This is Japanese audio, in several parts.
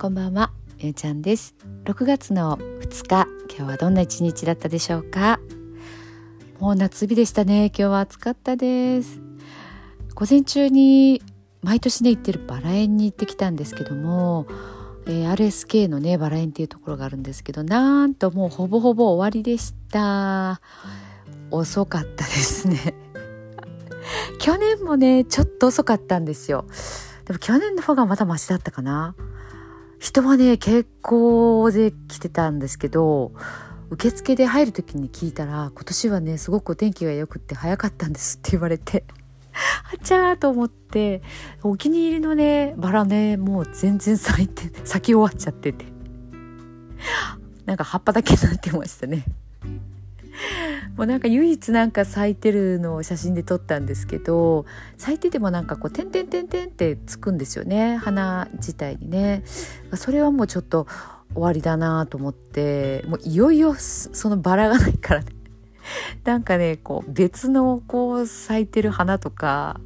こんばんは、ゆうちゃんです。6月の2日今日はどんな一日だったでしょうか？もう夏日でしたね。今日は暑かったです。午前中に毎年ね行ってるバラ園に行ってきたんですけども、えー、RSK のねバラ園っていうところがあるんですけどなんともうほぼほぼ終わりでした。遅かったですね。去年もねちょっと遅かったんですよ。でも去年の方がまだマシだったかな。人はね結構で来てたんですけど受付で入る時に聞いたら今年はねすごくお天気が良くって早かったんですって言われて あちゃーと思ってお気に入りのねバラねもう全然咲いて咲き終わっちゃってて。なんか葉っぱだけになってましたね。もうなんか唯一なんか咲いてるのを写真で撮ったんですけど咲いててもなんかこう点々点々ってつくんですよね。花自体にね。それはもうちょっと終わりだなと思ってもういよいよそのバラがないからね。なんかねこう別のこう咲いてる花とか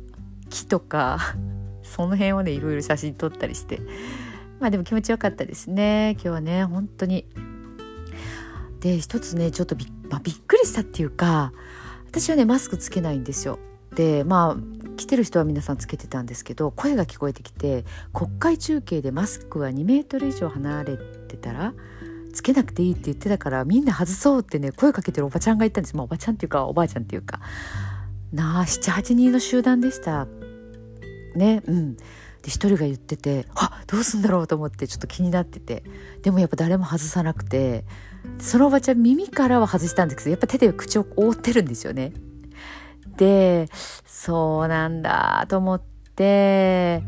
木とかその辺をねいろいろ写真撮ったりして。まあでも気持ちよかったですね。今日はね本当に。で一つねちょっとび,、まあ、びっくりしたっていうか私はねマスクつけないんですよ。でまあ来てる人は皆さんつけてたんですけど声が聞こえてきて国会中継でマスクは2メートル以上離れてたらつけなくていいって言ってたからみんな外そうってね声かけてるおばちゃんがいたんです、まあ、おばちゃんっていうかおばあちゃんっていうか。なあ78人の集団でした。ねうん。で一人が言っててあどうすんだろうと思ってちょっと気になっててでもやっぱ誰も外さなくてそのおばちゃん耳からは外したんですけどやっぱ手で口を覆ってるんですよね。でそうなんだと思って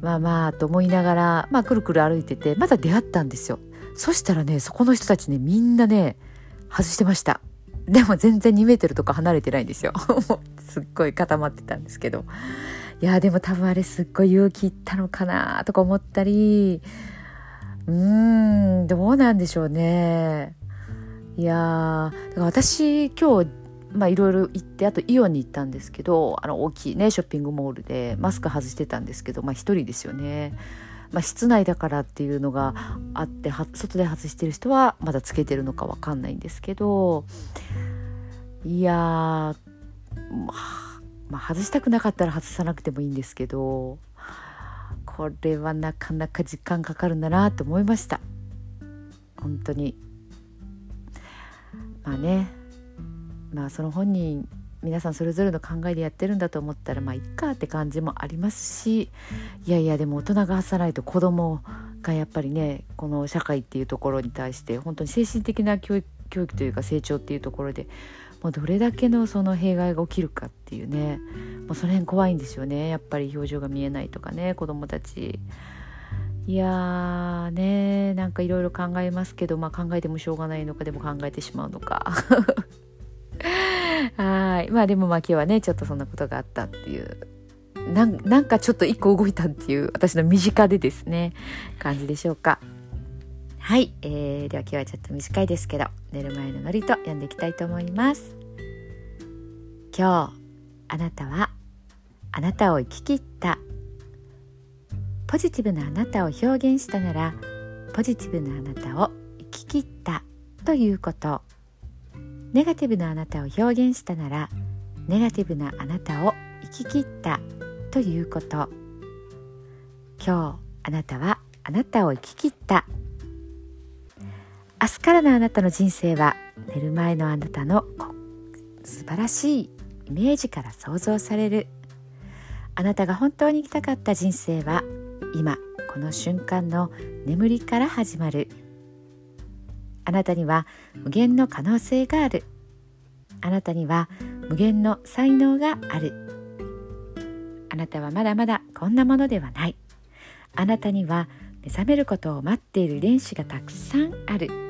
まあまあと思いながら、まあ、くるくる歩いててまだ出会ったんですよ。そしたらねそこの人たちねみんなね外してました。でも全然2メートルとか離れてないんですよ。すっごい固まってたんですけど。いやでも多分あれすっごい勇気いったのかなとか思ったりうーんどうなんでしょうねいやだから私今日いろいろ行ってあとイオンに行ったんですけどあの大きいねショッピングモールでマスク外してたんですけどまあ一人ですよね。まあ、室内だからっていうのがあって外で外してる人はまだつけてるのか分かんないんですけどいやまあまあ、外したくなかったら外さなくてもいいんですけどこれはなかなか時間かかるんだなと思いました。本当に。まあね。まあその本人皆さんそれぞれの考えでやってるんだと思ったらまあいっかって感じもありますしいやいやでも大人が外さないと子供がやっぱりねこの社会っていうところに対して本当に精神的な教育というか成長っていうところでもうどれだけのその弊害が起きるかっていうねもうその辺怖いんですよねやっぱり表情が見えないとかね子供たち。いやーねなんかいろいろ考えますけど、まあ、考えてもしょうがないのかでも考えてしまうのか はいまあでもまあ今日はねちょっとそんなことがあったっていうなんかちょっと一個動いたっていう私の身近でですね感じでしょうか。はい、えー、では今日はちょっと短いですけど寝る前のノリと読んでいきたいと思います。今日あなたはあなたを生き切ったポジティブなあなたを表現したならポジティブなあなたを生き切ったということ。ネガティブなあなたを表現したならネガティブなあなたを生き切ったということ。今日あなたはあなたを生き切った日からのあなたの人生は寝る前のあなたの素晴らしいイメージから想像される。あなたが本当に生きたかった人生は今この瞬間の眠りから始まる。あなたには無限の可能性がある。あなたには無限の才能がある。あなたはまだまだこんなものではない。あなたには目覚めることを待っている遺伝子がたくさんある。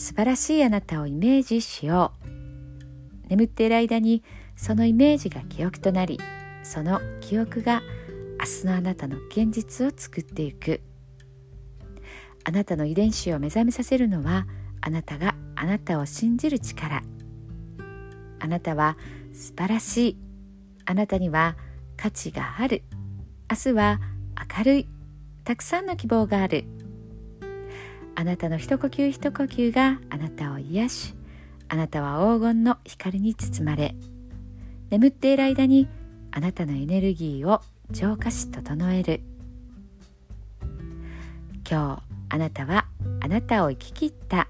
素晴らしいあなたをイメージしよう。眠っている間にそのイメージが記憶となりその記憶が明日のあなたの現実を作っていく。あなたの遺伝子を目覚めさせるのはあなたがあなたを信じる力。あなたは素晴らしい。あなたには価値がある。明日は明るい。たくさんの希望がある。あなたの一呼吸一呼吸があなたを癒しあなたは黄金の光に包まれ眠っている間にあなたのエネルギーを浄化し整える。今日あなたはあなたを生き切った。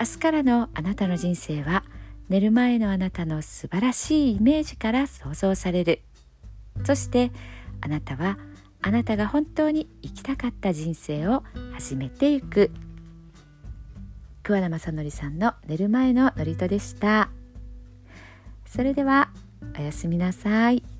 明日からのあなたの人生は寝る前のあなたの素晴らしいイメージから想像される。そしてあなたはあなたが本当に生きたかった人生を始めていく。桑名正則さんの寝る前の祝詞でした。それではおやすみなさい。